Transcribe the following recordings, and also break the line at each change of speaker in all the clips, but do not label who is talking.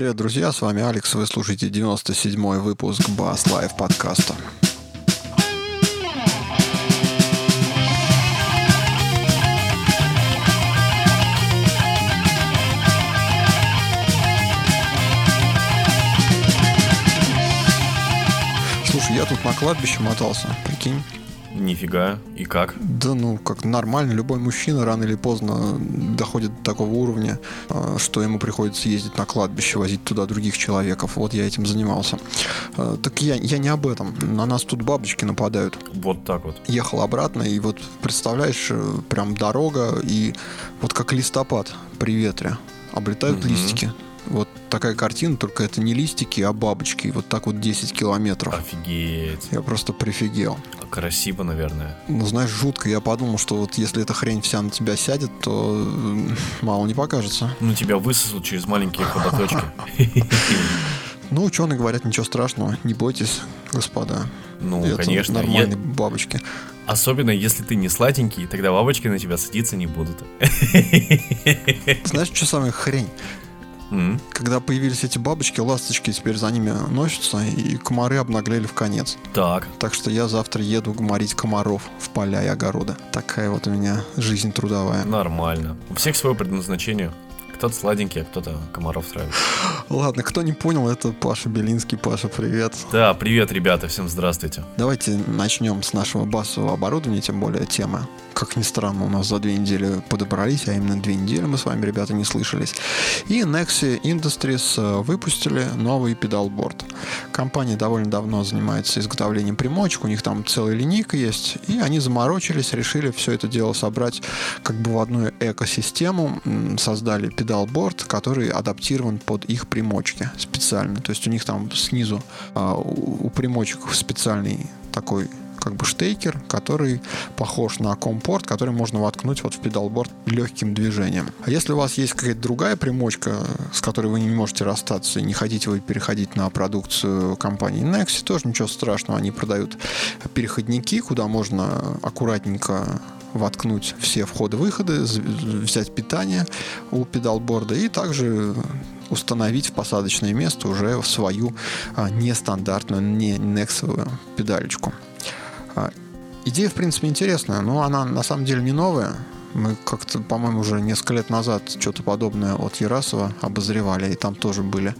привет, друзья, с вами Алекс, вы слушаете 97-й выпуск Бас Лайв подкаста. Слушай, я тут на кладбище мотался, прикинь.
Нифига. И как?
Да ну, как нормально. Любой мужчина рано или поздно доходит до такого уровня, а, что ему приходится ездить на кладбище, возить туда других человеков. Вот я этим занимался. А, так я, я не об этом. На нас тут бабочки нападают.
Вот так вот.
Ехал обратно, и вот представляешь, э, прям дорога, и вот как листопад при ветре. Облетают угу. листики. Вот такая картина, только это не листики, а бабочки. Вот так вот 10 километров.
Офигеть.
Я просто прифигел.
Красиво, наверное.
Ну, знаешь, жутко. Я подумал, что вот если эта хрень вся на тебя сядет, то мало не покажется.
Ну, тебя высосут через маленькие ходоточки.
Ну, ученые говорят, ничего страшного, не бойтесь, господа.
Ну, это конечно.
Нормальные я... бабочки.
Особенно, если ты не сладенький, тогда бабочки на тебя садиться не будут.
Знаешь, что самая хрень?
Mm-hmm.
Когда появились эти бабочки, ласточки теперь за ними носятся, и комары обнаглели в конец.
Так.
Так что я завтра еду гморить комаров в поля и огороды. Такая вот у меня жизнь трудовая.
Нормально. У всех свое предназначение. Кто-то сладенький, а кто-то комаров травит.
Ладно, кто не понял, это Паша Белинский. Паша, привет.
Да, привет, ребята, всем здравствуйте.
Давайте начнем с нашего басового оборудования, тем более тема как ни странно, у нас за две недели подобрались, а именно две недели мы с вами, ребята, не слышались. И Nexi Industries э, выпустили новый педалборд. Компания довольно давно занимается изготовлением примочек, у них там целая линейка есть, и они заморочились, решили все это дело собрать как бы в одну экосистему, создали педалборд, который адаптирован под их примочки специально. То есть у них там снизу а, у примочек специальный такой как бы штейкер, который похож на компорт, который можно воткнуть вот в педалборд легким движением. А если у вас есть какая-то другая примочка, с которой вы не можете расстаться и не хотите вы переходить на продукцию компании Nexi, тоже ничего страшного. Они продают переходники, куда можно аккуратненько воткнуть все входы-выходы, взять питание у педалборда и также установить в посадочное место уже свою а, нестандартную, не нексовую педалечку. А, идея, в принципе, интересная, но она на самом деле не новая. Мы как-то, по-моему, уже несколько лет назад что-то подобное от Ярасова обозревали, и там тоже были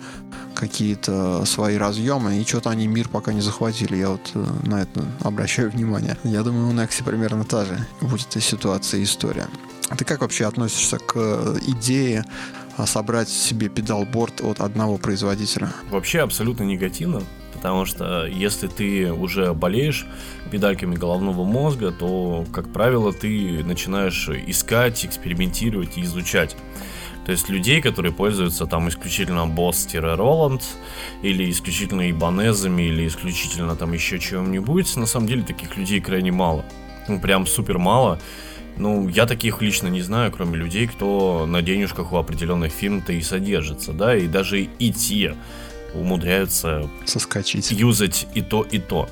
какие-то свои разъемы, и что-то они мир пока не захватили. Я вот э, на это обращаю внимание. Я думаю, у Некси примерно та же будет и ситуация, и история. Ты как вообще относишься к э, идее а, собрать себе педалборд от одного производителя?
Вообще абсолютно негативно потому что если ты уже болеешь педальками головного мозга, то, как правило, ты начинаешь искать, экспериментировать и изучать. То есть людей, которые пользуются там исключительно Boss-Roland или исключительно ибанезами или исключительно там еще чем-нибудь, на самом деле таких людей крайне мало. Ну, прям супер мало. Ну, я таких лично не знаю, кроме людей, кто на денежках у определенных фирм-то и содержится, да, и даже и те умудряются
соскочить,
юзать и то, и то.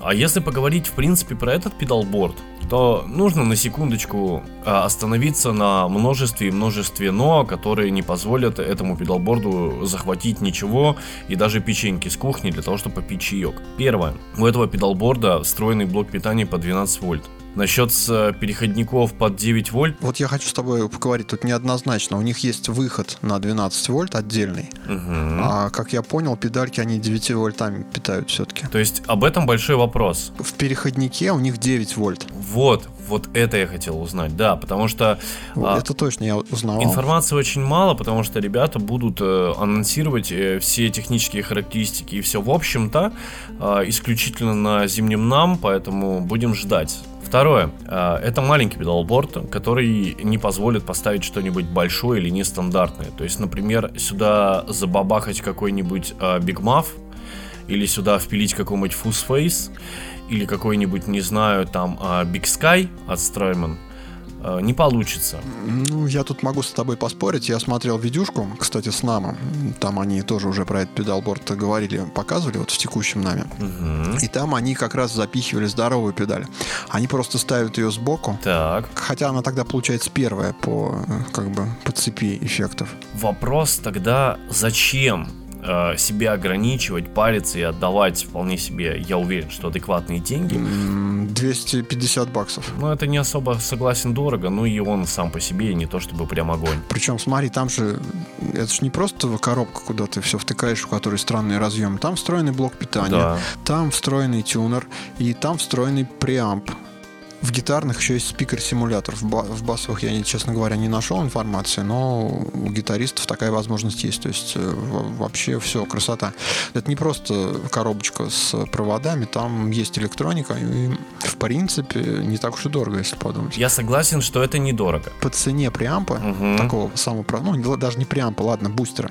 А если поговорить, в принципе, про этот педалборд, то нужно на секундочку а, остановиться на множестве и множестве но, которые не позволят этому педалборду захватить ничего и даже печеньки с кухни для того, чтобы попить чаек. Первое. У этого педалборда встроенный блок питания по 12 вольт. Насчет э, переходников под 9 вольт.
Вот я хочу с тобой поговорить. Тут неоднозначно. У них есть выход на 12 вольт отдельный.
Угу.
А как я понял, педальки они 9 вольтами питают все-таки.
То есть об этом большой вопрос.
В переходнике у них 9 вольт.
Вот, вот это я хотел узнать, да, потому что...
А, это а, точно я узнал.
Информации очень мало, потому что ребята будут э, анонсировать э, все технические характеристики и все, в общем-то, э, исключительно на зимнем нам, поэтому будем ждать. Второе. А, это маленький педалборд, который не позволит поставить что-нибудь большое или нестандартное. То есть, например, сюда забабахать какой-нибудь Big Muff, или сюда впилить какой-нибудь Fuzz Face, или какой-нибудь, не знаю, там Big Sky от Strymon, э, не получится.
Ну, я тут могу с тобой поспорить. Я смотрел видюшку, кстати, с Намом. Там они тоже уже про этот педалборд говорили, показывали вот в текущем Наме.
Мгм.
И там они как раз запихивали здоровую педаль. Они просто ставят ее сбоку.
Так,
Хотя она тогда получается первая по, э, как бы, по цепи эффектов.
вопрос тогда, зачем э, себя ограничивать, париться и отдавать вполне себе, я уверен, что адекватные деньги.
М, 250 баксов.
Но это не особо согласен дорого, ну и он сам по себе не то чтобы прям огонь.
Причем, смотри, там же это же не просто коробка, куда ты все втыкаешь, у которой странный разъем. Там встроенный блок питания,
Да.
там встроенный тюнер и там встроенный преамп. В гитарных еще есть спикер-симулятор. В, ба- в басовых я, честно говоря, не нашел информации, но у гитаристов такая возможность есть. То есть э, вообще все, красота. Это не просто коробочка с проводами, там есть электроника, и в принципе не так уж и дорого, если подумать.
Я согласен, что это недорого.
По цене преампа,
Мгм.
такого самого, ну, даже не преампа, ладно, бустера,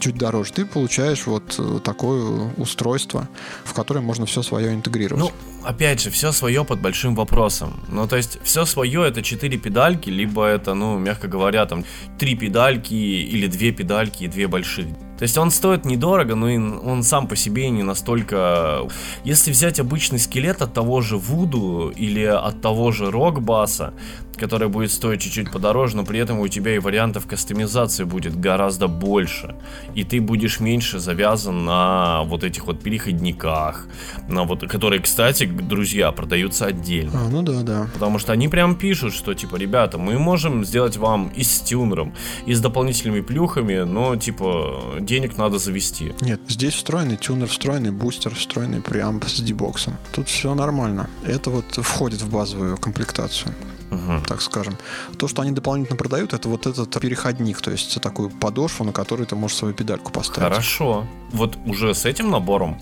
чуть дороже, ты получаешь вот э, такое устройство, в которое можно все свое интегрировать.
Ну, опять же, все свое под большим вопросом. Ну, то есть, все свое это четыре педальки, либо это, ну, мягко говоря, там, три педальки или две педальки и две больших. То есть он стоит недорого, но он сам по себе не настолько... Если взять обычный скелет от того же Вуду или от того же Рок-баса, который будет стоить чуть-чуть подороже, но при этом у тебя и вариантов кастомизации будет гораздо больше. И ты будешь меньше завязан на вот этих вот переходниках, на вот, которые, кстати, друзья, продаются отдельно.
А, ну да, да.
Потому что они прям пишут, что типа, ребята, мы можем сделать вам и с тюнером, и с дополнительными плюхами, но типа денег надо завести.
Нет, здесь встроенный тюнер, встроенный бустер, встроенный преамп с дебоксом. Тут все нормально. Это вот входит в базовую комплектацию,
Мгм.
так скажем. То, что они дополнительно продают, это вот этот переходник, то есть такую подошву, на которую ты можешь свою педальку поставить.
Хорошо. Вот уже с этим набором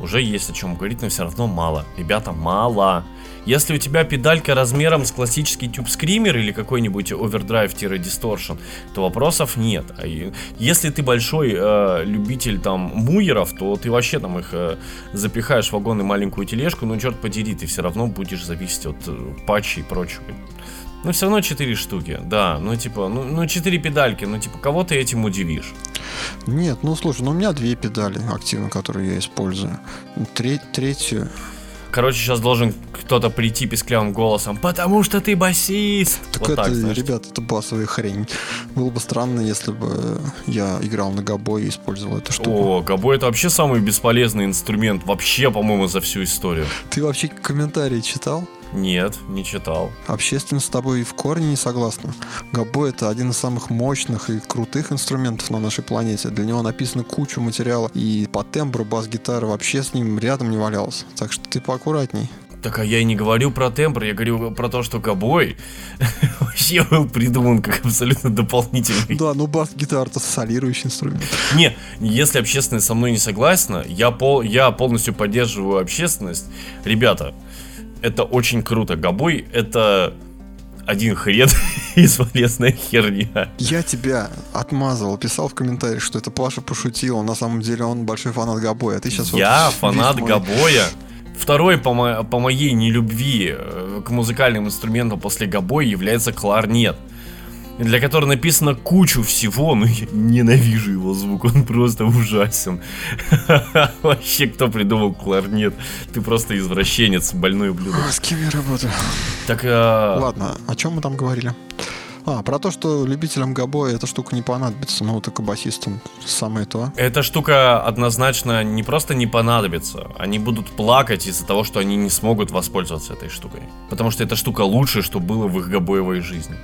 уже есть о чем говорить, но все равно мало. Ребята, мало. Если у тебя педалька размером с классический тюб скример или какой-нибудь овердрайв-дисторшн, то вопросов нет. А если ты большой э, любитель там муеров, то ты вообще там их э, запихаешь в вагон и маленькую тележку, но черт подери, ты все равно будешь зависеть от э, патчей и прочего. Ну, все равно 4 штуки, да, ну, типа, ну, ну 4 педальки, ну, типа, кого ты этим удивишь?
Нет, ну слушай, ну у меня две педали активно, которые я использую. Треть, третью.
Короче, сейчас должен кто-то прийти писклявым голосом, потому что ты басист.
Так
вот
это,
так, знаешь.
ребят, это басовая хрень. Было бы странно, если бы я играл на габой и использовал эту штуку.
О, габой это вообще самый бесполезный инструмент вообще, по-моему, за всю историю.
Ты вообще комментарии читал?
Нет, не читал.
Общественность с тобой в корне не согласна. Габо это один из самых мощных и крутых инструментов на нашей планете. Для него написано кучу материала, и по тембру бас-гитара вообще с ним рядом не валялась. Так что ты поаккуратней.
Так а я и не говорю про тембр, я говорю про то, что габой вообще был придуман как абсолютно дополнительный.
Да, ну бас-гитара это солирующий инструмент.
Не, если общественность со мной не согласна, я, пол, я полностью поддерживаю общественность. Ребята, это очень круто. Габой это один хрен из полезная херня.
Я тебя отмазывал, писал в комментариях, что это Паша пошутил. На самом деле он большой фанат Габоя. А ты сейчас
Я
вот
фанат
мой-
габоя. Второй по, мо- по моей нелюбви э, к музыкальным инструментам после габоя является кларнет. Для которого написано кучу всего, но я ненавижу его звук, он просто ужасен. Вообще, кто придумал кларнет? Ты просто извращенец, больной ублюдок.
А, С кем я работаю?
Так, э,
Ладно, о чем мы там говорили? А, про то, что любителям габоя эта штука не понадобится, ну, только басистам самое то.
эта штука однозначно не просто не понадобится, они будут плакать из-за того, что они не смогут воспользоваться этой штукой. Потому что эта штука лучшее, что было в их габоевой жизни.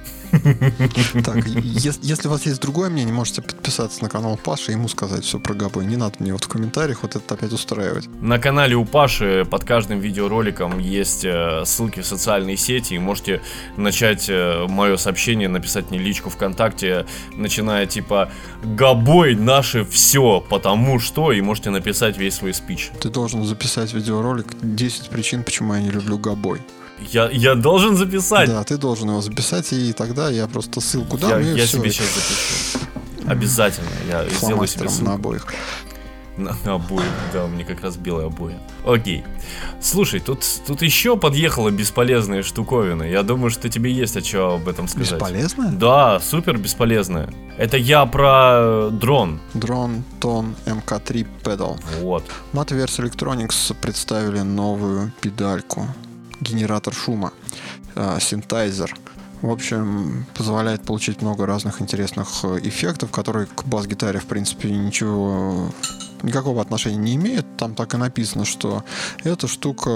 Так, ес- если у вас есть другое мнение, можете подписаться на канал Паши и ему сказать все про габой. Не надо мне вот в комментариях вот это опять устраивать.
На канале у Паши под каждым видеороликом есть э, ссылки в социальные сети, и можете начать мое сообщение, написать мне личку ВКонтакте, начиная типа «Габой наше все, потому что», и можете написать весь свой спич.
Ты должен записать видеоролик 10 причин, почему я не люблю габой.
Я, я должен записать.
Да, ты должен его записать, и тогда я просто ссылку дам,
я
и
я
все.
себе сейчас запишу. Обязательно, я сделаю себе ссылку.
на обоих.
На, на обои, да, у меня как раз белые обои. Окей. Слушай, тут, тут еще подъехала бесполезная штуковина. Я думаю, что тебе есть о чем об этом сказать.
Бесполезная?
Да, супер бесполезная. Это я про дрон.
Дрон Тон МК3 Pedal.
Вот.
Matverse Electronics представили новую педальку. Генератор шума. Синтайзер. В общем, позволяет получить много разных интересных э, эффектов, которые к бас-гитаре, в принципе, ничего никакого отношения не имеют. Там так и написано, что эта штука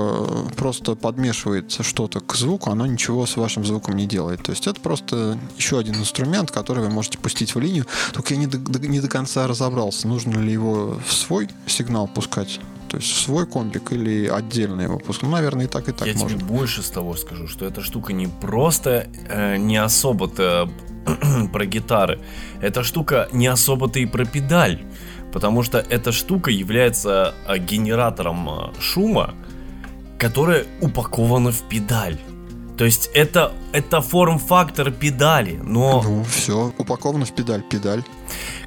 просто подмешивает что-то к звуку, она ничего с вашим звуком не делает. То есть это просто еще один инструмент, который вы можете пустить в линию. Только я не до, не до конца разобрался, нужно ли его в свой сигнал пускать то есть свой комбик или отдельный выпуск. Ну, наверное, и так, и так
Я
можно.
тебе больше с того скажу, что эта штука не просто э, не особо-то про гитары. Эта штука не особо-то и про педаль. Потому что эта штука является э, генератором э, шума, которая упакована в педаль. То есть это, это форм-фактор педали, но...
Ну, все, упаковано в педаль, педаль.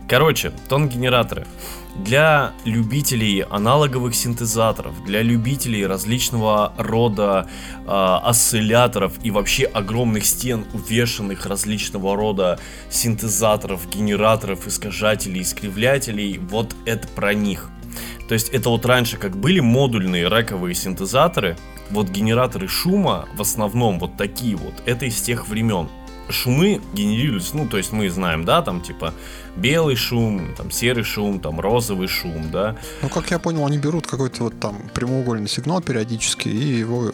Короче, тон-генераторы. Для любителей аналоговых синтезаторов, для любителей различного рода э, осцилляторов и вообще огромных стен, увешанных различного рода синтезаторов, генераторов, искажателей, искривлятелей, вот это про них. То есть это вот раньше как были модульные рековые синтезаторы, вот генераторы шума в основном вот такие вот, это из тех времен шумы генерировались, ну, то есть мы знаем, да, там, типа, белый шум, там, серый шум, там, розовый шум, да.
Ну, как я понял, они берут какой-то вот там прямоугольный сигнал периодически и его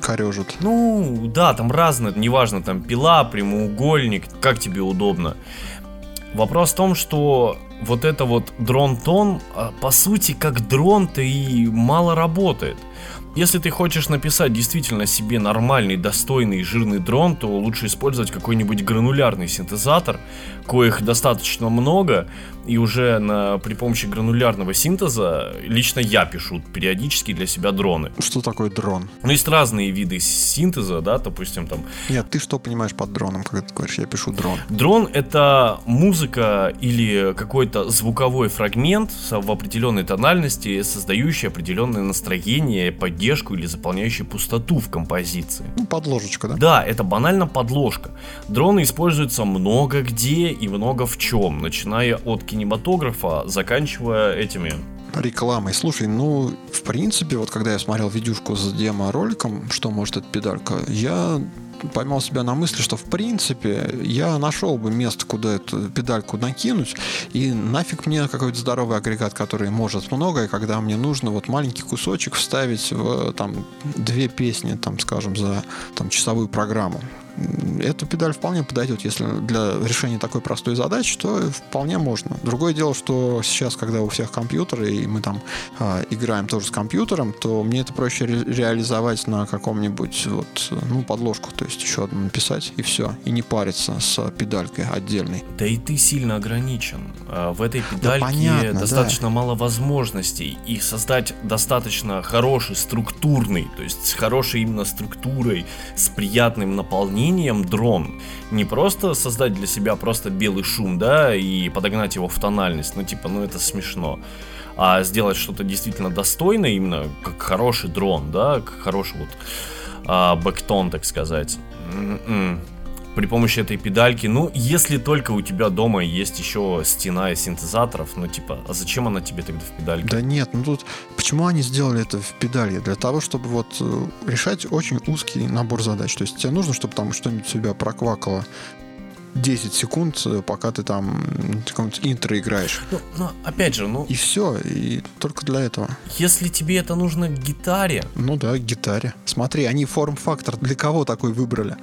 корежат.
Ну, да, там разное, неважно, там, пила, прямоугольник, как тебе удобно. Вопрос в том, что вот это вот дрон-тон, а, по сути, как дрон-то и мало работает. Если ты хочешь написать действительно себе нормальный, достойный, жирный дрон, то лучше использовать какой-нибудь гранулярный синтезатор, коих достаточно много, и уже на, при помощи гранулярного синтеза лично я пишу периодически для себя дроны.
Что такое дрон?
Ну, есть разные виды синтеза, да, допустим, там...
Нет, ты что понимаешь под дроном, когда ты говоришь, я пишу дрон?
Дрон — это музыка или какой-то звуковой фрагмент в определенной тональности, создающий определенное настроение, поддержку или заполняющий пустоту в композиции.
Ну, подложечка, да?
Да, это банально подложка. Дроны используются много где и много в чем, начиная от кинематографа, заканчивая этими
рекламой. Слушай, ну, в принципе, вот когда я смотрел видюшку с демо-роликом, что может эта педалька, я поймал себя на мысли, что в принципе я нашел бы место, куда эту педальку накинуть, и нафиг мне какой-то здоровый агрегат, который может много, и когда мне нужно вот маленький кусочек вставить в там две песни, там, скажем, за там часовую программу эта педаль вполне подойдет, если для решения такой простой задачи, то вполне можно. Другое дело, что сейчас, когда у всех компьютеры, и мы там э, играем тоже с компьютером, то мне это проще ре- реализовать на каком-нибудь вот, ну, подложку, то есть еще одну написать, и все, и не париться с педалькой отдельной.
Да и ты сильно ограничен. А, в этой педальке да, понятно, достаточно да. мало возможностей, и создать достаточно хороший, структурный, то есть с хорошей именно структурой, с приятным наполнением, применением дрон. Не просто создать для себя просто белый шум, да, и подогнать его в тональность, ну типа, ну это смешно. А сделать что-то действительно достойное, именно как хороший дрон, да, как хороший вот а, бэктон, так сказать. М-м при помощи этой педальки. Ну, если только у тебя дома есть еще стена из синтезаторов, ну, типа, а зачем она тебе тогда в педальке?
Да нет, ну тут, почему они сделали это в педали? Для того, чтобы вот э, решать очень узкий набор задач. То есть тебе нужно, чтобы там что-нибудь себя проквакало 10 секунд, э, пока ты там каком-то интро играешь.
Ну, ну, опять же, ну...
И все, и только для этого.
Если тебе это нужно к гитаре...
Ну да, к гитаре. Смотри, они форм-фактор для кого такой выбрали?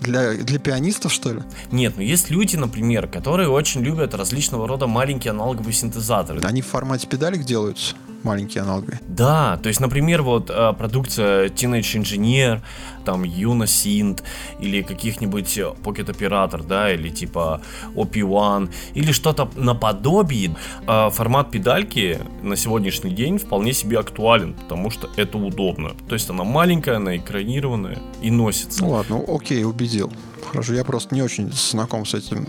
Для, для пианистов, что ли?
Нет, ну есть люди, например, которые очень любят различного рода маленькие аналоговые синтезаторы.
Они в формате педалек делаются? Маленькие аналоги.
Да, то есть, например, вот а, продукция Teenage Engineer, там Unisynth или каких-нибудь Pocket Operator, да, или типа OP1, или что-то наподобие, а, формат педальки на сегодняшний день вполне себе актуален, потому что это удобно. То есть она маленькая, она экранированная и носится.
Ну ладно, окей, убедил. Хорошо, я просто не очень знаком с этим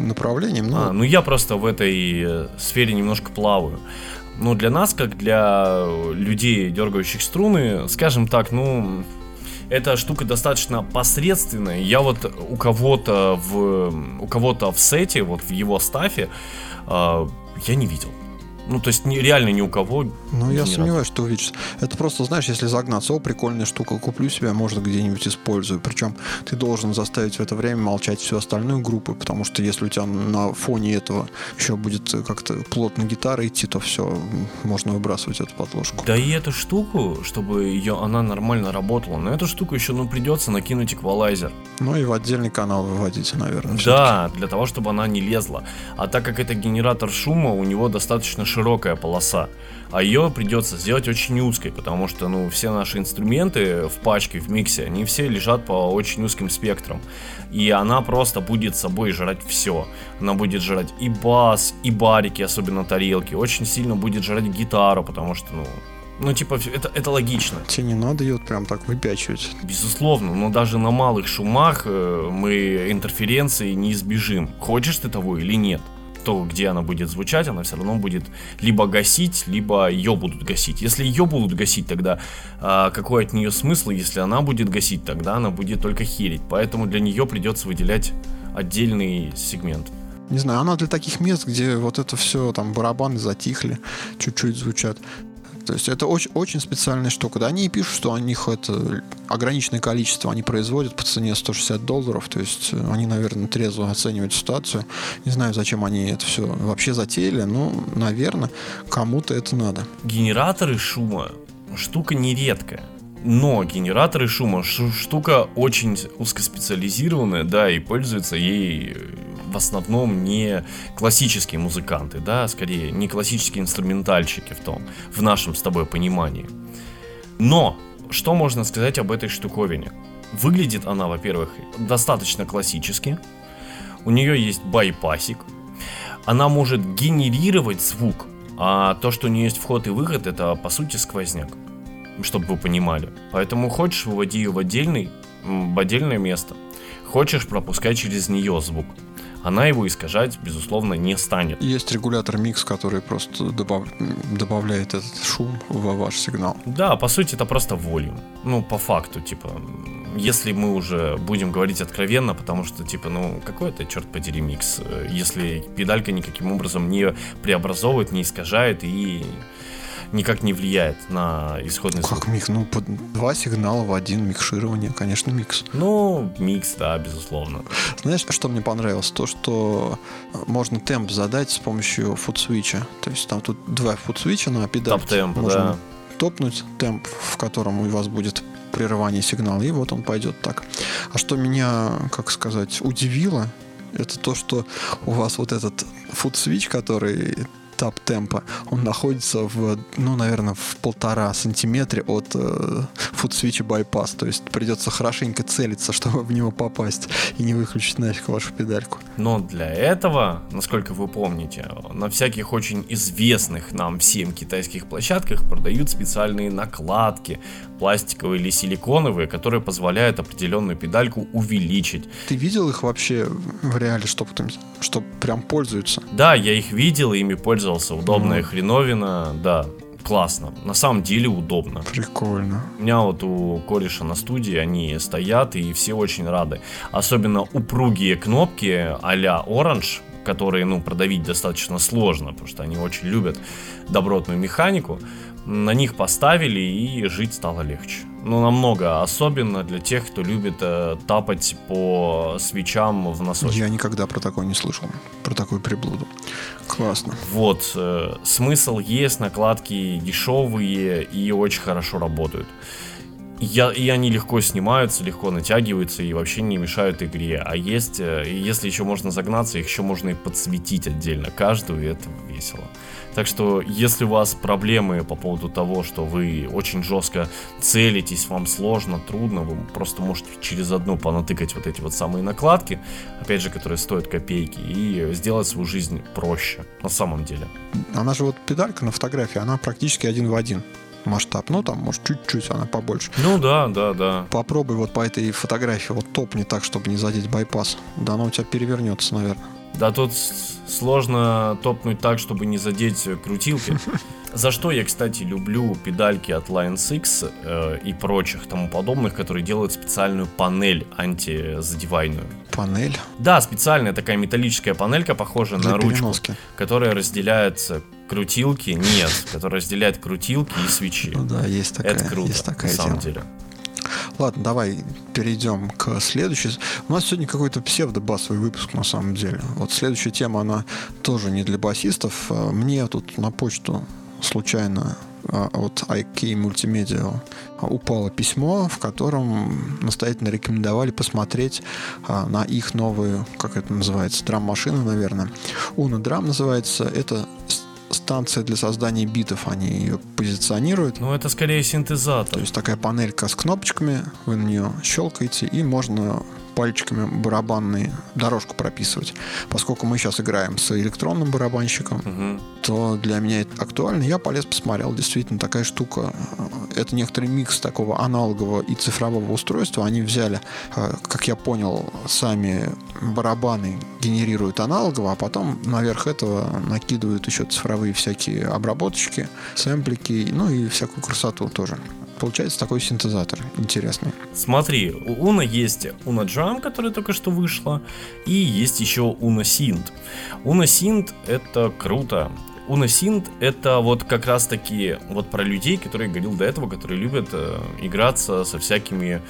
направлением.
Но... А, ну я просто в этой э, сфере немножко плаваю. Но для нас, как для людей, дергающих струны, скажем так, ну, эта штука достаточно посредственная. Я вот у кого-то в у кого-то в сете, вот в его стафе, э, я не видел. Ну, то есть не, реально ни у кого.
Ну, я сомневаюсь, что увидишь. Это просто, знаешь, если загнаться, о, прикольная штука, куплю себе, может, где-нибудь использую. Причем ты должен заставить в это время молчать всю остальную группу, потому что если у тебя на фоне этого еще будет как-то плотно гитара идти, то все, можно выбрасывать эту подложку.
Да и эту штуку, чтобы ее, она нормально работала, на эту штуку еще, ну, придется накинуть эквалайзер.
Ну, и в отдельный канал выводить, наверное.
Да, для того, чтобы она не лезла. А так как это генератор шума, у него достаточно широкий широкая полоса, а ее придется сделать очень узкой, потому что, ну, все наши инструменты в пачке, в миксе, они все лежат по очень узким спектрам, и она просто будет собой жрать все. Она будет жрать и бас, и барики, особенно тарелки, очень сильно будет жрать гитару, потому что, ну, ну, типа, это, это логично.
Тебе не надо ее прям так выпячивать.
Безусловно, но даже на малых шумах э, мы интерференции не избежим. Хочешь ты того или нет то, где она будет звучать, она все равно будет либо гасить, либо ее будут гасить. Если ее будут гасить, тогда а, какой от нее смысл? Если она будет гасить, тогда она будет только херить. Поэтому для нее придется выделять отдельный сегмент.
Не знаю, она для таких мест, где вот это все, там барабаны затихли, чуть-чуть звучат. То есть это очень, очень специальная штука. Да, они пишут, что у них это ограниченное количество они производят по цене 160 долларов. То есть э, они, наверное, трезво оценивают ситуацию. Не знаю, зачем они это все вообще затеяли, но, наверное, кому-то это надо.
Генераторы шума штука нередкая. Но генераторы шума штука очень узкоспециализированная, да, и пользуются ей в основном не классические музыканты, да, скорее не классические инструментальщики в том, в нашем с тобой понимании. Но, что можно сказать об этой штуковине? Выглядит она, во-первых, достаточно классически. У нее есть байпасик. Она может генерировать звук. А то, что у нее есть вход и выход, это по сути сквозняк. Чтобы вы понимали. Поэтому хочешь, выводи ее в отдельный, в отдельное место. Хочешь, пропускай через нее звук она его искажать, безусловно, не станет.
Есть регулятор микс, который просто добав... добавляет этот шум в ваш сигнал.
Да, по сути, это просто волюм. Ну, по факту, типа, если мы уже будем говорить откровенно, потому что, типа, ну, какой это, черт подери, микс, если педалька никаким образом не преобразовывает, не искажает и никак не влияет на исходный
звук. Как микс? Ну, под два сигнала в один микширование, конечно, микс.
Ну, микс, да, безусловно.
Знаешь, что мне понравилось? То, что можно темп задать с помощью фудсвича. То есть там тут два фудсвича на педаль.
Топ-темп, да.
топнуть темп, в котором у вас будет прерывание сигнала, и вот он пойдет так. А что меня, как сказать, удивило, это то, что у вас вот этот фуд-свич, который этап темпа, он находится в, ну, наверное, в полтора сантиметре от э, фудсвича байпас. То есть придется хорошенько целиться, чтобы в него попасть и не выключить нафиг вашу педальку.
Но для этого, насколько вы помните, на всяких очень известных нам всем китайских площадках продают специальные накладки, пластиковые или силиконовые, которые позволяют определенную педальку увеличить.
Ты видел их вообще в реале, чтобы, чтобы прям пользуются?
Да, я их видел, ими пользовался пользовался, удобная mm. хреновина, да, классно. На самом деле удобно.
Прикольно.
У меня вот у кореша на студии они стоят и все очень рады. Особенно упругие кнопки а-ля Orange, которые, ну, продавить достаточно сложно, потому что они очень любят добротную механику. На них поставили и жить стало легче ну, намного, особенно для тех, кто любит э, тапать по свечам в носочек.
Я никогда про такое не слышал, про такую приблуду. Классно.
Вот, э, смысл есть, накладки дешевые и очень хорошо работают. Я, и они легко снимаются, легко натягиваются и вообще не мешают игре. А есть, э, если еще можно загнаться, их еще можно и подсветить отдельно каждую, и это весело. Так что, если у вас проблемы по поводу того, что вы очень жестко целитесь, вам сложно, трудно, вы просто можете через одну понатыкать вот эти вот самые накладки, опять же, которые стоят копейки, и сделать свою жизнь проще, на самом деле.
Она же вот педалька на фотографии, она практически один в один масштаб. Ну, там, может, чуть-чуть она побольше.
Ну, да, да, да.
Попробуй вот по этой фотографии вот топни так, чтобы не задеть байпас. Да она у тебя перевернется, наверное.
Да тут сложно топнуть так, чтобы не задеть крутилки. За что я, кстати, люблю педальки от Lions X э, и прочих тому подобных, которые делают специальную панель антизадевайную.
Панель?
Да, специальная такая металлическая панелька, похожая Для на ручку, переноски. которая разделяет крутилки, нет, которая разделяет крутилки и свечи.
Ну да, есть такая.
Это круто,
есть такая
на самом деле.
Ладно, давай перейдем к следующей. У нас сегодня какой-то псевдобасовый выпуск, на самом деле. Вот следующая тема, она тоже не для басистов. А мне тут на почту случайно а, от IK Multimedia упало письмо, в котором настоятельно рекомендовали посмотреть а, на их новую, как это называется, драм-машину, наверное. Уна Драм называется. Это станция для создания битов, они ее позиционируют.
Ну, это скорее синтезатор.
То есть такая панелька с кнопочками, вы на нее щелкаете, и можно пальчиками барабанные дорожку прописывать. Поскольку мы сейчас играем с электронным барабанщиком, угу. то для меня это актуально. Я полез посмотрел, действительно такая штука. Это некоторый микс такого аналогового и цифрового устройства. Они взяли, э, как я понял, сами барабаны генерируют аналогово, а потом наверх этого накидывают еще цифровые всякие обработочки, сэмплики, ну и всякую красоту тоже получается такой синтезатор интересный.
Смотри, у Уна есть Уна Drum, которая только что вышла, и есть еще Уна Synth. Уна Synth это круто. Уносинт это вот как раз таки вот про людей, которые говорил до этого, которые любят э, играться со всякими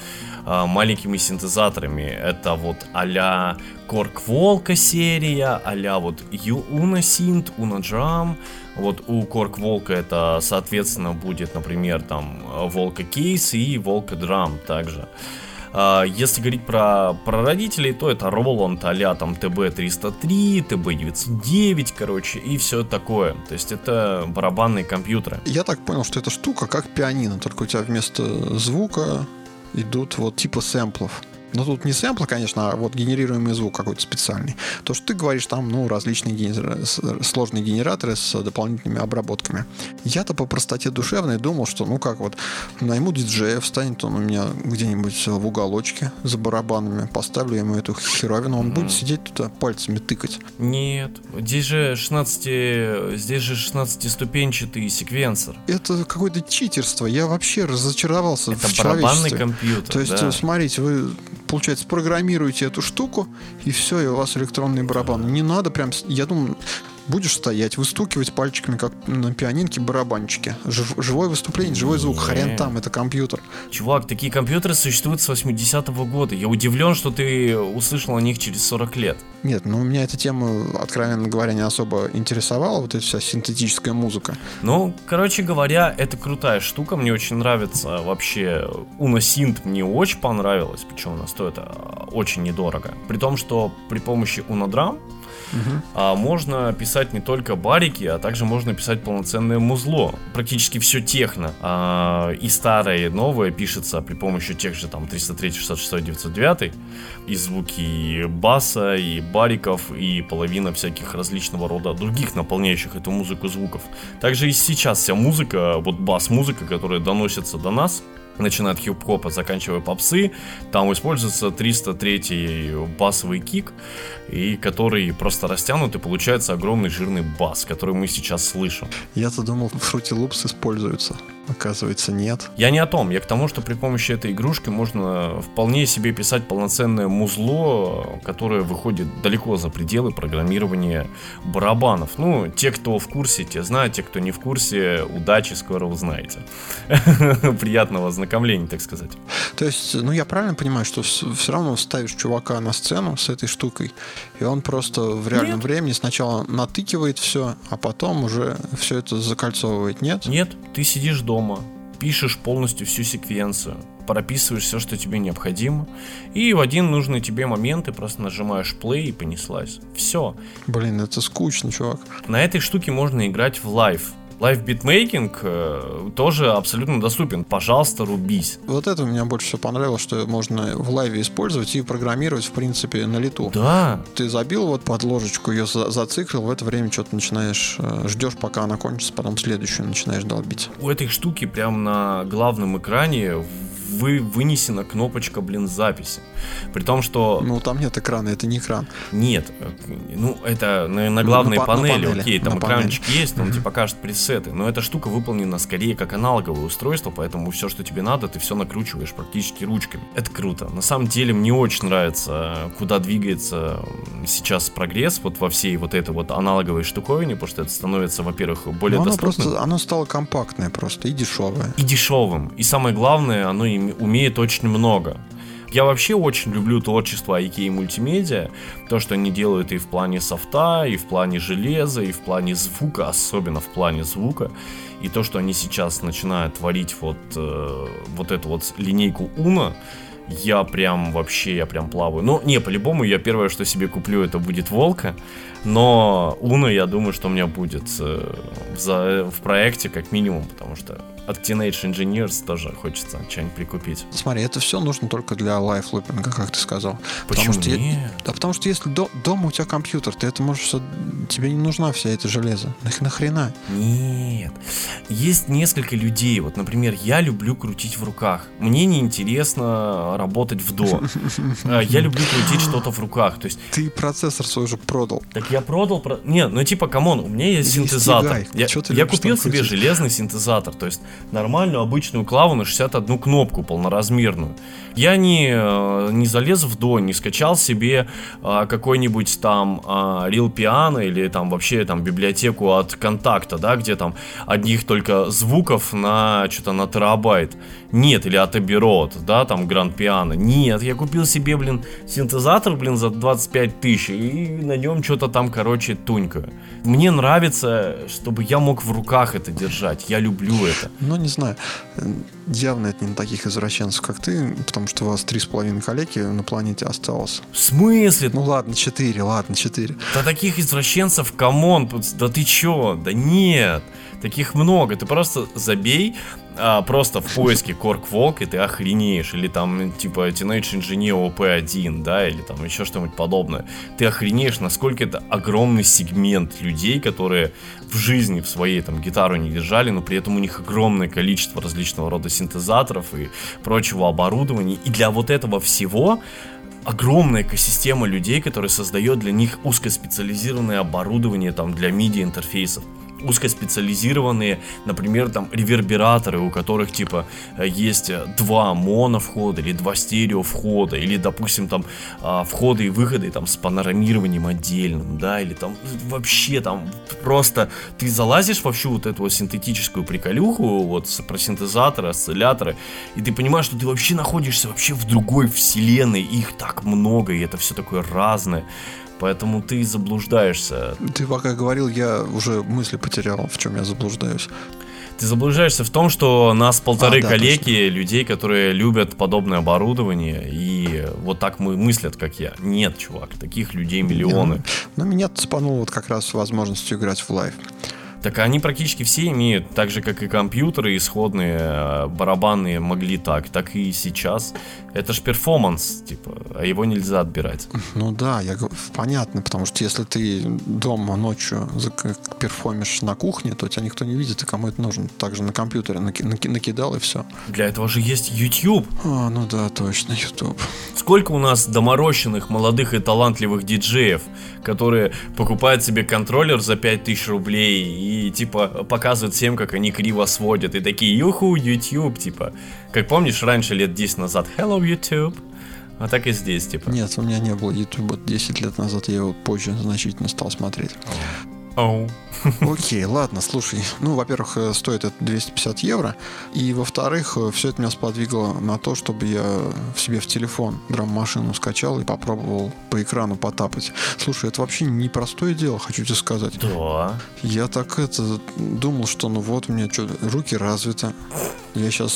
маленькими синтезаторами. Это вот а-ля Корк Волка серия, а-ля вот Уносинт, Унадрам. Вот у Корк Волка это, соответственно, будет, например, там Волка Кейс и Волка Драм также. А, если говорить про, про родителей, то это Roland а там TB303, TB909, короче, и все такое. То есть это барабанные компьютеры.
Я так понял, что эта штука как пианино, только у тебя вместо звука идут вот типа сэмплов. Но тут не сэмплы, конечно, а вот генерируемый звук какой-то специальный. То, что ты говоришь, там, ну, различные генер... сложные генераторы с дополнительными обработками. Я-то по простоте душевной думал, что, ну, как вот, найму диджея, встанет он у меня где-нибудь в уголочке за барабанами, поставлю ему эту херовину, он mm-hmm. будет сидеть туда пальцами тыкать.
Нет, здесь же 16, здесь же 16-ступенчатый секвенсор.
Это какое-то читерство. Я вообще разочаровался
Это
в
барабанный компьютер,
То есть,
да.
смотрите, вы получается, программируете эту штуку, и все, и у вас электронный барабан. Не надо прям, я думаю, будешь стоять, выстукивать пальчиками, как на пианинке барабанчики. Жив, живое выступление, живой звук, Не. хрен там, это компьютер.
Чувак, такие компьютеры существуют с 80-го года. Я удивлен, что ты услышал о них через 40 лет.
Нет, ну меня эта тема, откровенно говоря, не особо интересовала, вот эта вся синтетическая музыка.
Ну, короче говоря, это крутая штука, мне очень нравится вообще. Уносинт мне очень понравилось, причем она стоит а, очень недорого. При том, что при помощи Unodraм А можно писать не только барики, а также можно писать полноценное музло. Практически все техно. А, и старое, и новое пишется при помощи тех же там 303, 66, 909. И звуки баса, и бариков, и половина всяких различного рода других наполняющих эту музыку звуков. Также и сейчас вся музыка, вот бас-музыка, которая доносится до нас, начиная от хип-хопа, заканчивая попсы. Там используется 303 басовый кик, и который просто растянут, и получается огромный жирный бас, который мы сейчас слышим.
Я-то думал, Fruity Loops используются. Оказывается, нет.
Я не о том. Я к тому, что при помощи этой игрушки можно вполне себе писать полноценное музло, которое выходит далеко за пределы программирования барабанов. Ну, те, кто в курсе, те знают, те, кто не в курсе, удачи, скоро узнаете. Приятного ознакомления, так сказать.
То есть, ну, я правильно понимаю, что все равно ставишь чувака на сцену с этой штукой, и он просто в реальном нет. времени сначала натыкивает все, а потом уже все это закольцовывает, нет?
Нет, ты сидишь дома, пишешь полностью всю секвенцию, прописываешь все, что тебе необходимо, и в один нужный тебе момент ты просто нажимаешь play и понеслась. Все.
Блин, это скучно, чувак.
На этой штуке можно играть в live. Live beatmaking э, тоже абсолютно доступен. Пожалуйста, рубись.
Вот это мне больше всего понравилось, что можно в live е использовать и программировать, в принципе, на лету.
Да.
Ты забил вот под ложечку, ее за зациклил, в это время что-то начинаешь, э, ждешь, пока она кончится, потом следующую начинаешь долбить.
У этой штуки прямо на главном экране вы, вынесена кнопочка, блин, записи. При том, что...
Ну, там нет экрана, это не экран.
Нет, ну, это на, на главной на, панели, на панели, окей, там экранчик панели. есть, он mm-hmm. тебе покажет пресеты, но эта штука выполнена скорее как аналоговое устройство, поэтому все, что тебе надо, ты все накручиваешь практически ручками. Это круто. На самом деле, мне очень нравится, куда двигается сейчас прогресс вот во всей вот этой вот аналоговой штуковине, потому что это становится, во-первых, более но
оно доступным. Просто, оно стало компактное просто и дешевое.
И дешевым. И самое главное, оно умеет очень много. Я вообще очень люблю творчество IK мультимедиа, то, что они делают и в плане софта, и в плане железа, и в плане звука, особенно в плане звука, и то, что они сейчас начинают творить вот, э, вот эту вот линейку Уна, я прям вообще, я прям плаваю. Ну, не, по-любому, я первое, что себе куплю, это будет Волка, но Уна, я думаю, что у меня будет э, в, в проекте как минимум, потому что от Teenage Engineers тоже хочется что-нибудь прикупить.
Смотри, это все нужно только для live looping а, как ты сказал.
Почему
потому
что нет?
Я, да потому что если до, дома у тебя компьютер, ты это можешь... Тебе не нужна вся эта железо. Нахрена?
Нет. Есть несколько людей. Вот, например, я люблю крутить в руках. Мне не интересно работать в DAW. А, я люблю крутить что-то в руках. То есть...
Ты процессор свой уже продал.
Так я продал... Про... Нет, ну типа, come on, у меня есть синтезатор. Я, я купил себе железный синтезатор. То есть нормальную обычную клаву на 61 кнопку полноразмерную. Я не, э, не залез в до, не скачал себе а, какой-нибудь там а, Real Piano или там вообще там библиотеку от контакта, да, где там одних только звуков на что-то на терабайт. Нет, или от Abbey Road, да, там Grand Piano. Нет, я купил себе, блин, синтезатор, блин, за 25 тысяч и на нем что-то там, короче, тунькаю. Мне нравится, чтобы я мог в руках это держать. Я люблю это.
Ну, не знаю. Явно это не на таких извращенцев, как ты, потому что у вас три с половиной коллеги на планете осталось.
В смысле?
Ну ладно, четыре, ладно, четыре.
Да таких извращенцев, come on, да ты чё? Да нет. Таких много. Ты просто забей а, просто в поиске Korg Volca, и ты охренеешь. Или там, типа, Teenage Engineer OP1, да, или там еще что-нибудь подобное. Ты охренеешь, насколько это огромный сегмент людей, которые в жизни в своей там гитару не держали, но при этом у них огромное количество различного рода синтезаторов и прочего оборудования. И для вот этого всего огромная экосистема людей, которая создает для них узкоспециализированное оборудование там для MIDI интерфейсов узкоспециализированные, например, там ревербераторы, у которых типа э, есть э, два моно-входа или два стерео-входа, или, допустим, там а, входы и выходы там с панорамированием отдельным, да, или там вообще там просто ты залазишь во всю вот эту синтетическую приколюху, вот про синтезаторы, осцилляторы, и ты понимаешь, что ты вообще находишься вообще в другой вселенной, их так много, и это все такое разное. Поэтому ты заблуждаешься.
Ты пока говорил, я уже мысли потерял, в чем я заблуждаюсь.
Ты заблуждаешься в том, что нас полторы а, да, коллеги, точно. людей, которые любят подобное оборудование, и вот так мы мыслят, как я. Нет, чувак, таких людей миллионы. Не,
ну, меня цепануло вот как раз возможностью играть в live.
Так они практически все имеют, так же как и компьютеры исходные, э, барабанные могли так, так и сейчас. Это ж перформанс, типа, а его нельзя отбирать.
Ну да, я, понятно, потому что если ты дома ночью перформишь на кухне, то тебя никто не видит, и кому это нужно. Также на компьютере наки- наки- накидал и все.
Для этого же есть YouTube.
А, ну да, точно, YouTube.
Сколько у нас доморощенных, молодых и талантливых диджеев, которые покупают себе контроллер за 5000 рублей и типа показывают всем, как они криво сводят. И такие, юху, YouTube, типа. Как помнишь, раньше лет 10 назад, hello, YouTube. А так и здесь, типа.
Нет, у меня не было YouTube 10 лет назад, я его позже значительно стал смотреть.
Оу.
Окей, ладно, слушай. Ну, во-первых, э, стоит это 250 евро. И, во-вторых, э, все это меня сподвигло на то, чтобы я в себе в телефон драм-машину скачал и попробовал по экрану потапать. Слушай, это вообще непростое дело, хочу тебе сказать.
Да.
Я так это думал, что ну вот у меня что, руки развиты. Я сейчас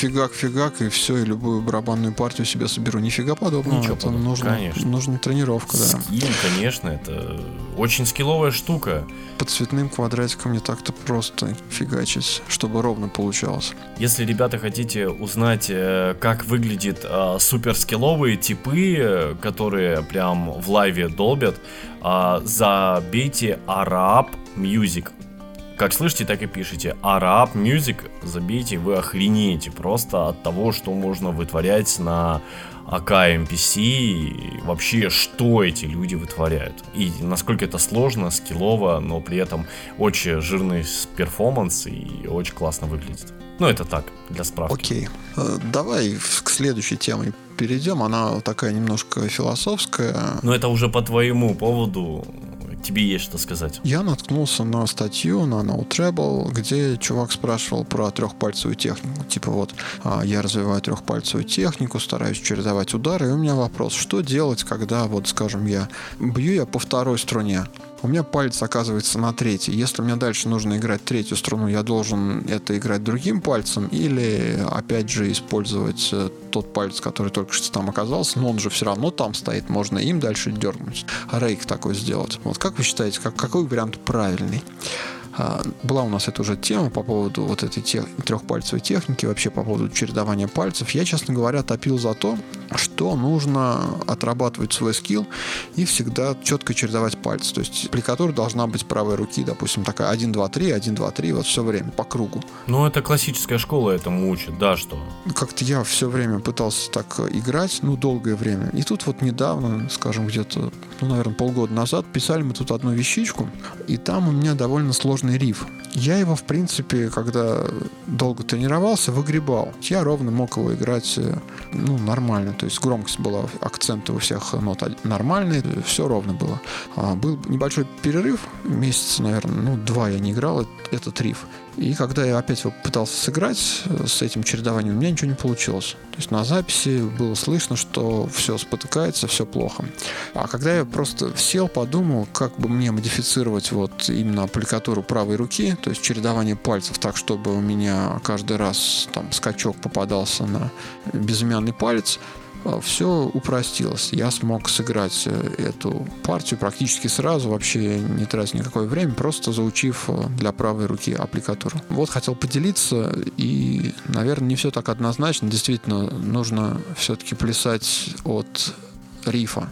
фигак-фигак, и все, и любую барабанную партию себе соберу. Нифига подобного.
Ничего
это
подобного,
нужно,
конечно.
нужна тренировка, да.
Скилл, конечно, это очень скилловая штука.
По цветным квадратикам не так-то просто фигачить, чтобы ровно получалось.
Если, ребята, хотите узнать, э, как выглядит э, суперскилловые типы, э, которые прям в лайве долбят, забейте Arab Music как слышите, так и пишите. Араб Music, забейте, вы охренеете просто от того, что можно вытворять на АК MPC, и вообще, что эти люди вытворяют. И насколько это сложно, скиллово, но при этом очень жирный перформанс и очень классно выглядит. Ну, это так, для справки.
Окей. Э, давай к следующей теме перейдем. Она такая немножко философская.
Но это уже по твоему поводу тебе есть что сказать.
Я наткнулся на статью на No Treble, где чувак спрашивал про трехпальцевую технику. Типа вот, а, я развиваю трехпальцевую технику, стараюсь чередовать удары, и у меня вопрос, что делать, когда, вот, скажем, я бью я по второй струне, у меня палец оказывается на третьей. Если мне дальше нужно играть третью струну, я должен это играть другим пальцем или, опять же, использовать э, тот палец, который только что там оказался, но он же все равно там стоит, можно им дальше дернуть, рейк такой сделать. Вот как вы считаете, как, какой вариант правильный? А, была у нас эта уже тема по поводу вот этой тех, трехпальцевой техники, вообще по поводу чередования пальцев. Я, честно говоря, топил за то, что нужно отрабатывать свой скилл и всегда четко чередовать пальцы. То есть аппликатура должна быть правой руки, допустим, такая 1, 2, 3, 1, 2, 3, вот все время по кругу.
Ну, это классическая школа этому учит, да, что?
Как-то я все время пытался так играть, ну, долгое время. И тут вот недавно, скажем, где-то, ну, наверное, полгода назад писали мы тут одну вещичку, и там у меня довольно сложный сложный риф. Я его, в принципе, когда долго тренировался, выгребал. Я ровно мог его играть э, ну, нормально. То есть громкость была, акценты у всех нот нормальные, все ровно было. А был небольшой перерыв, месяца, наверное, ну, два я не играл этот риф. И когда я опять его пытался сыграть э, с этим чередованием, у меня ничего не получилось. То есть на записи было слышно, что все спотыкается, все плохо. А когда я просто сел, подумал, как бы мне модифицировать вот именно аппликатуру правой руки, то есть чередование пальцев так, чтобы у меня каждый раз там скачок попадался на безымянный палец, все упростилось. Я смог сыграть э, эту партию практически сразу, вообще не тратя никакое время, просто заучив э, для правой руки аппликатуру. Вот хотел поделиться, и, наверное, не все так однозначно. Действительно, нужно все-таки плясать от рифа.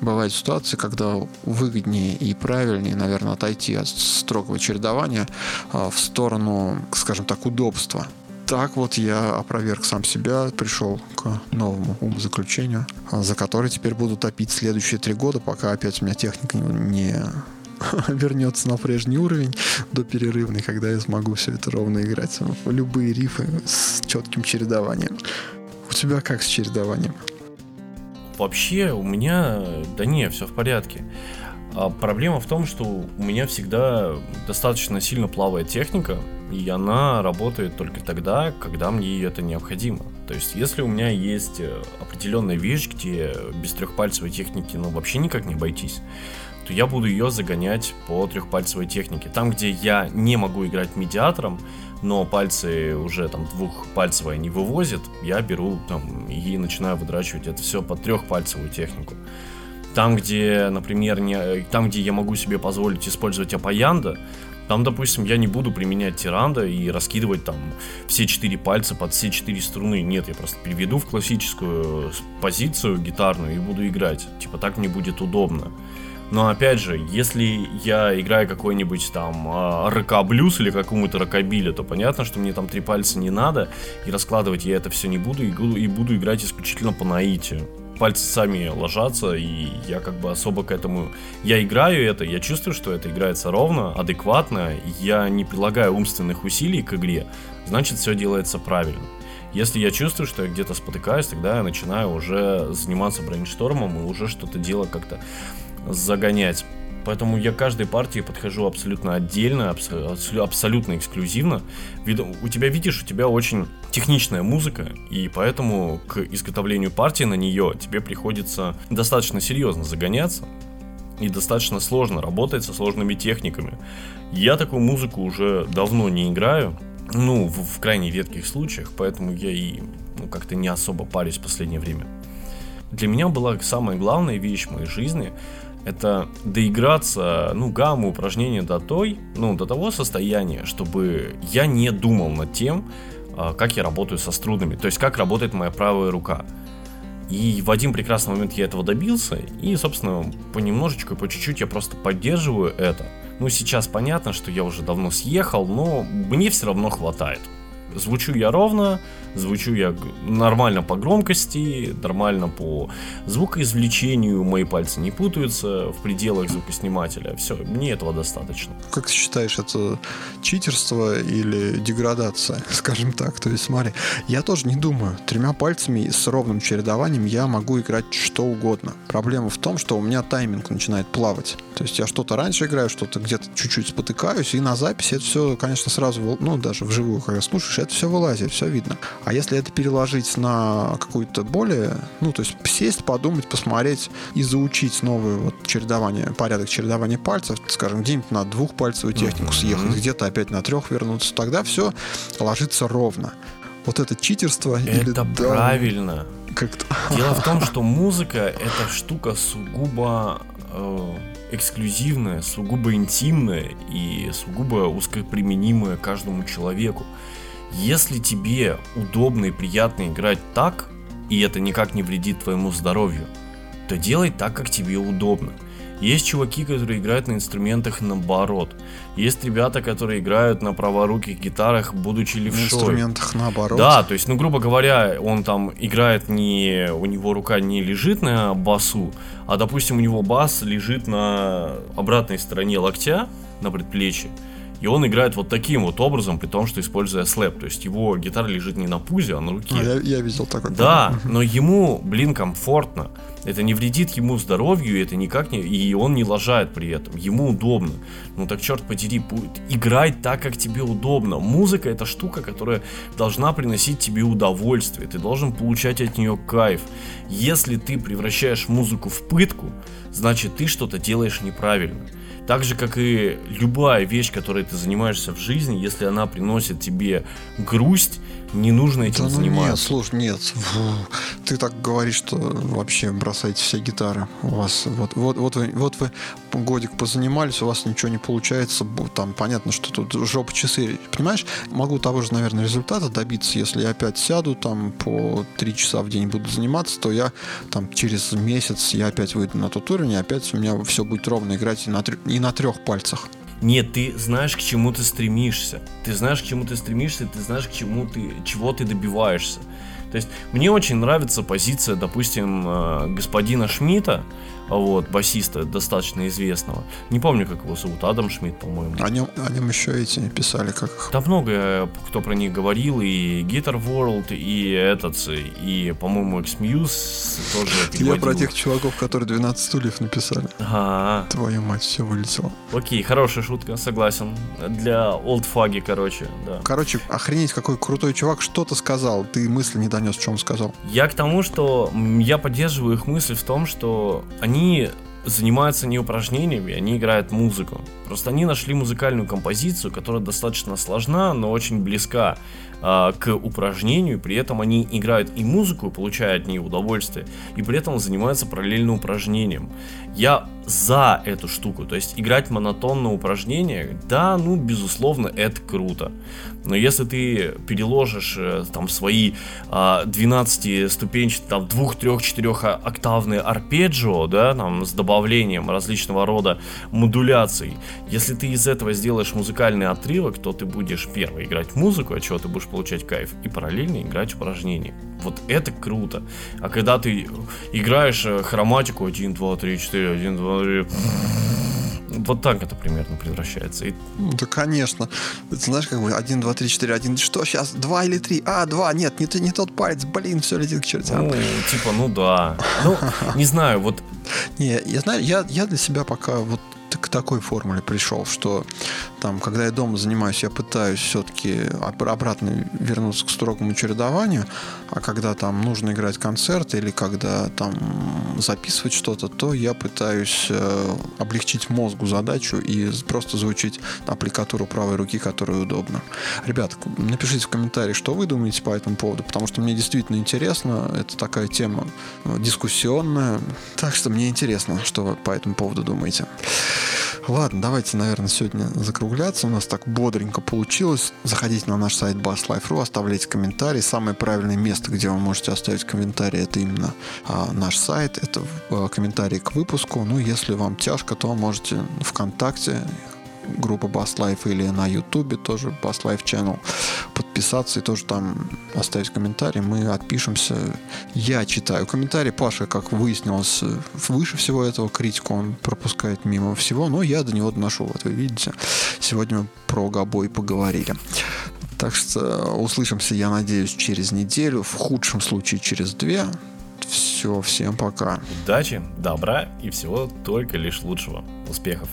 Бывают ситуации, когда выгоднее и правильнее, наверное, отойти от строгого чередования а, в сторону, скажем так, удобства так вот я опроверг сам себя, пришел к новому умозаключению, за который теперь буду топить следующие три года, пока опять у меня техника не вернется на прежний уровень до перерывной, когда я смогу все это ровно играть. Любые рифы с четким чередованием. У тебя как с чередованием?
Вообще у меня, да не, все в порядке. А проблема в том, что у меня всегда достаточно сильно плавает техника, и она работает только тогда, когда мне это необходимо. То есть, если у меня есть э, определенная вещь, где без трехпальцевой техники ну вообще никак не обойтись, то я буду ее загонять по трехпальцевой технике. Там, где я не могу играть медиатором, но пальцы уже там двухпальцевые не вывозят, я беру там и начинаю выдрачивать это все под трехпальцевую технику. Там, где, например, не, там, где я могу себе позволить использовать апаянда, там, допустим, я не буду применять тиранда и раскидывать там все четыре пальца под все четыре струны. Нет, я просто переведу в классическую позицию гитарную и буду играть. Типа так мне будет удобно. Но опять же, если я играю какой-нибудь там а, РК-блюз или какому-то рокобиле, то понятно, что мне там три пальца не надо, и раскладывать я это все не буду, и буду играть исключительно по наитию пальцы сами ложатся, и я как бы особо к этому... Я играю это, я чувствую, что это играется ровно, адекватно, я не прилагаю умственных усилий к игре, значит все делается правильно. Если я чувствую, что я где-то спотыкаюсь, тогда я начинаю уже заниматься брейнштормом и уже что-то дело как-то загонять. Поэтому я каждой партии подхожу абсолютно отдельно, абсолютно эксклюзивно. У тебя, видишь, у тебя очень техничная музыка, и поэтому к изготовлению партии на нее тебе приходится достаточно серьезно загоняться, и достаточно сложно работать со сложными техниками. Я такую музыку уже давно не играю, ну, в, в крайне редких случаях, поэтому я и ну, как-то не особо парюсь в последнее время. Для меня была самая главная вещь в моей жизни это доиграться, ну, гамму упражнений до той, ну, до того состояния, чтобы я не думал над тем, а, как я работаю со струнами, то есть как работает моя правая рука. И в один прекрасный момент я этого добился, и, собственно, понемножечку и по чуть-чуть я просто поддерживаю это. Ну, сейчас понятно, что я уже давно съехал, но мне все равно хватает. Звучу я ровно, звучу я нормально по громкости, нормально по звукоизвлечению, мои пальцы не путаются в пределах звукоснимателя. Все, мне этого достаточно.
Как ты считаешь, это читерство или деградация, скажем так? То есть, смотри, я тоже не думаю. Тремя пальцами с ровным чередованием я могу играть что угодно. Проблема в том, что у меня тайминг начинает плавать. То есть я что-то раньше играю, что-то где-то чуть-чуть спотыкаюсь, и на записи это все, конечно, сразу, ну, даже вживую, когда слушаешь, это все вылазит, все видно. А если это переложить на какую-то более, ну, то есть сесть, подумать, посмотреть и заучить новое вот чередование, порядок чередования пальцев, скажем, где-нибудь на двухпальцевую технику съехать, где-то опять на трех вернуться, тогда все ложится ровно. Вот это читерство
это или... Правильно. Как-то... Дело в том, что музыка это штука сугубо э, эксклюзивная, сугубо интимная и сугубо узкоприменимая каждому человеку. Если тебе удобно и приятно играть так, и это никак не вредит твоему здоровью, то делай так, как тебе удобно. Есть чуваки, которые играют на инструментах наоборот. Есть ребята, которые играют на праворуких гитарах, будучи левшой. На
инструментах наоборот.
Да, то есть, ну, грубо говоря, он там играет не... У него рука не лежит на басу, а, допустим, у него бас лежит на обратной стороне локтя, на предплечье. И он играет вот таким вот образом, при том, что используя слэп. То есть его гитара лежит не на пузе, а на руке. А,
я, я видел такой.
Да, но ему, блин, комфортно. Это не вредит ему здоровью, это никак не... И он не лажает при этом. Ему удобно. Ну так черт подери, играй так, как тебе удобно. Музыка это штука, которая должна приносить тебе удовольствие. Ты должен получать от нее кайф. Если ты превращаешь музыку в пытку, значит ты что-то делаешь неправильно. Так же, как и любая вещь, которой ты занимаешься в жизни, если она приносит тебе грусть, не нужно этим да, ну заниматься.
Нет, слушай, нет. Ты так говоришь, что вообще бросайте все гитары. У вас вот, вот, вот, вы, вот вы годик позанимались, у вас ничего не получается. Там понятно, что тут жопа часы. Понимаешь, могу того же, наверное, результата добиться, если я опять сяду там по три часа в день буду заниматься, то я там через месяц я опять выйду на тот уровень, и опять у меня все будет ровно играть и на, и на трех пальцах.
Нет, ты знаешь, к чему ты стремишься. Ты знаешь, к чему ты стремишься, ты знаешь, к чему ты, чего ты добиваешься. То есть мне очень нравится позиция, допустим, э, господина Шмидта, вот, басиста достаточно известного. Не помню, как его зовут, Адам Шмидт, по-моему.
О нем, о нем еще эти писали, как...
Да много кто про них говорил, и Guitar World, и этот, и, по-моему, X-Muse тоже
переводил. Я про тех чуваков, которые 12 стульев написали.
Ага.
Твою мать, все вылетело.
Окей, хорошая шутка, согласен. Для олдфаги, короче, да.
Короче, охренеть, какой крутой чувак что-то сказал, ты мысли не донес, что он сказал.
Я к тому, что я поддерживаю их мысль в том, что они они занимаются не упражнениями, они играют музыку. Просто они нашли музыкальную композицию, которая достаточно сложна, но очень близка э, к упражнению. При этом они играют и музыку, получая от нее удовольствие, и при этом занимаются параллельно упражнением. Я за эту штуку. То есть играть монотонно упражнения, да, ну, безусловно, это круто. Но если ты переложишь э, там свои 12 ступенчатые, там 2, 3, 4 октавные арпеджио, да, там с добавлением различного рода модуляций, если ты из этого сделаешь музыкальный отрывок, то ты будешь первый играть музыку, от чего ты будешь получать кайф, и параллельно играть упражнения. Вот это круто. А когда ты играешь э, хроматику 1, 2, 3, 4, 1, 2, 3... Вот так это примерно превращается. И...
Да, конечно. Ты знаешь, как бы 1, 2, 3, 4, 1. Что сейчас? 2 или 3? А, 2. Нет, не, не тот палец. Блин, все летит к чертям.
Ну, типа, ну да. Ну, не знаю, вот...
Не, я знаю, я, я для себя пока вот к такой формуле пришел, что там, когда я дома занимаюсь, я пытаюсь все-таки обратно вернуться к строгому чередованию, а когда там нужно играть концерт или когда там записывать что-то, то я пытаюсь э, облегчить мозгу задачу и просто заучить аппликатуру правой руки, которая удобна. Ребят, напишите в комментариях, что вы думаете по этому поводу, потому что мне действительно интересно, это такая тема э, дискуссионная, так что мне интересно, что вы по этому поводу думаете. Ладно, давайте, наверное, сегодня закругляться. У нас так бодренько получилось. Заходите на наш сайт basslife.ru, оставляйте комментарии. Самое правильное место, где вы можете оставить комментарий, это именно а, наш сайт. Это а, комментарии к выпуску. Ну, если вам тяжко, то можете ВКонтакте группа Bass Life или на YouTube тоже Bass Life Channel. Подписаться и тоже там оставить комментарий. Мы отпишемся. Я читаю комментарии. Паша, как выяснилось, выше всего этого критику он пропускает мимо всего, но я до него доношу. Вот вы видите. Сегодня мы про Габой поговорили. Так что услышимся, я надеюсь, через неделю, в худшем случае через две. Все, всем пока.
Удачи, добра и всего только лишь лучшего. Успехов!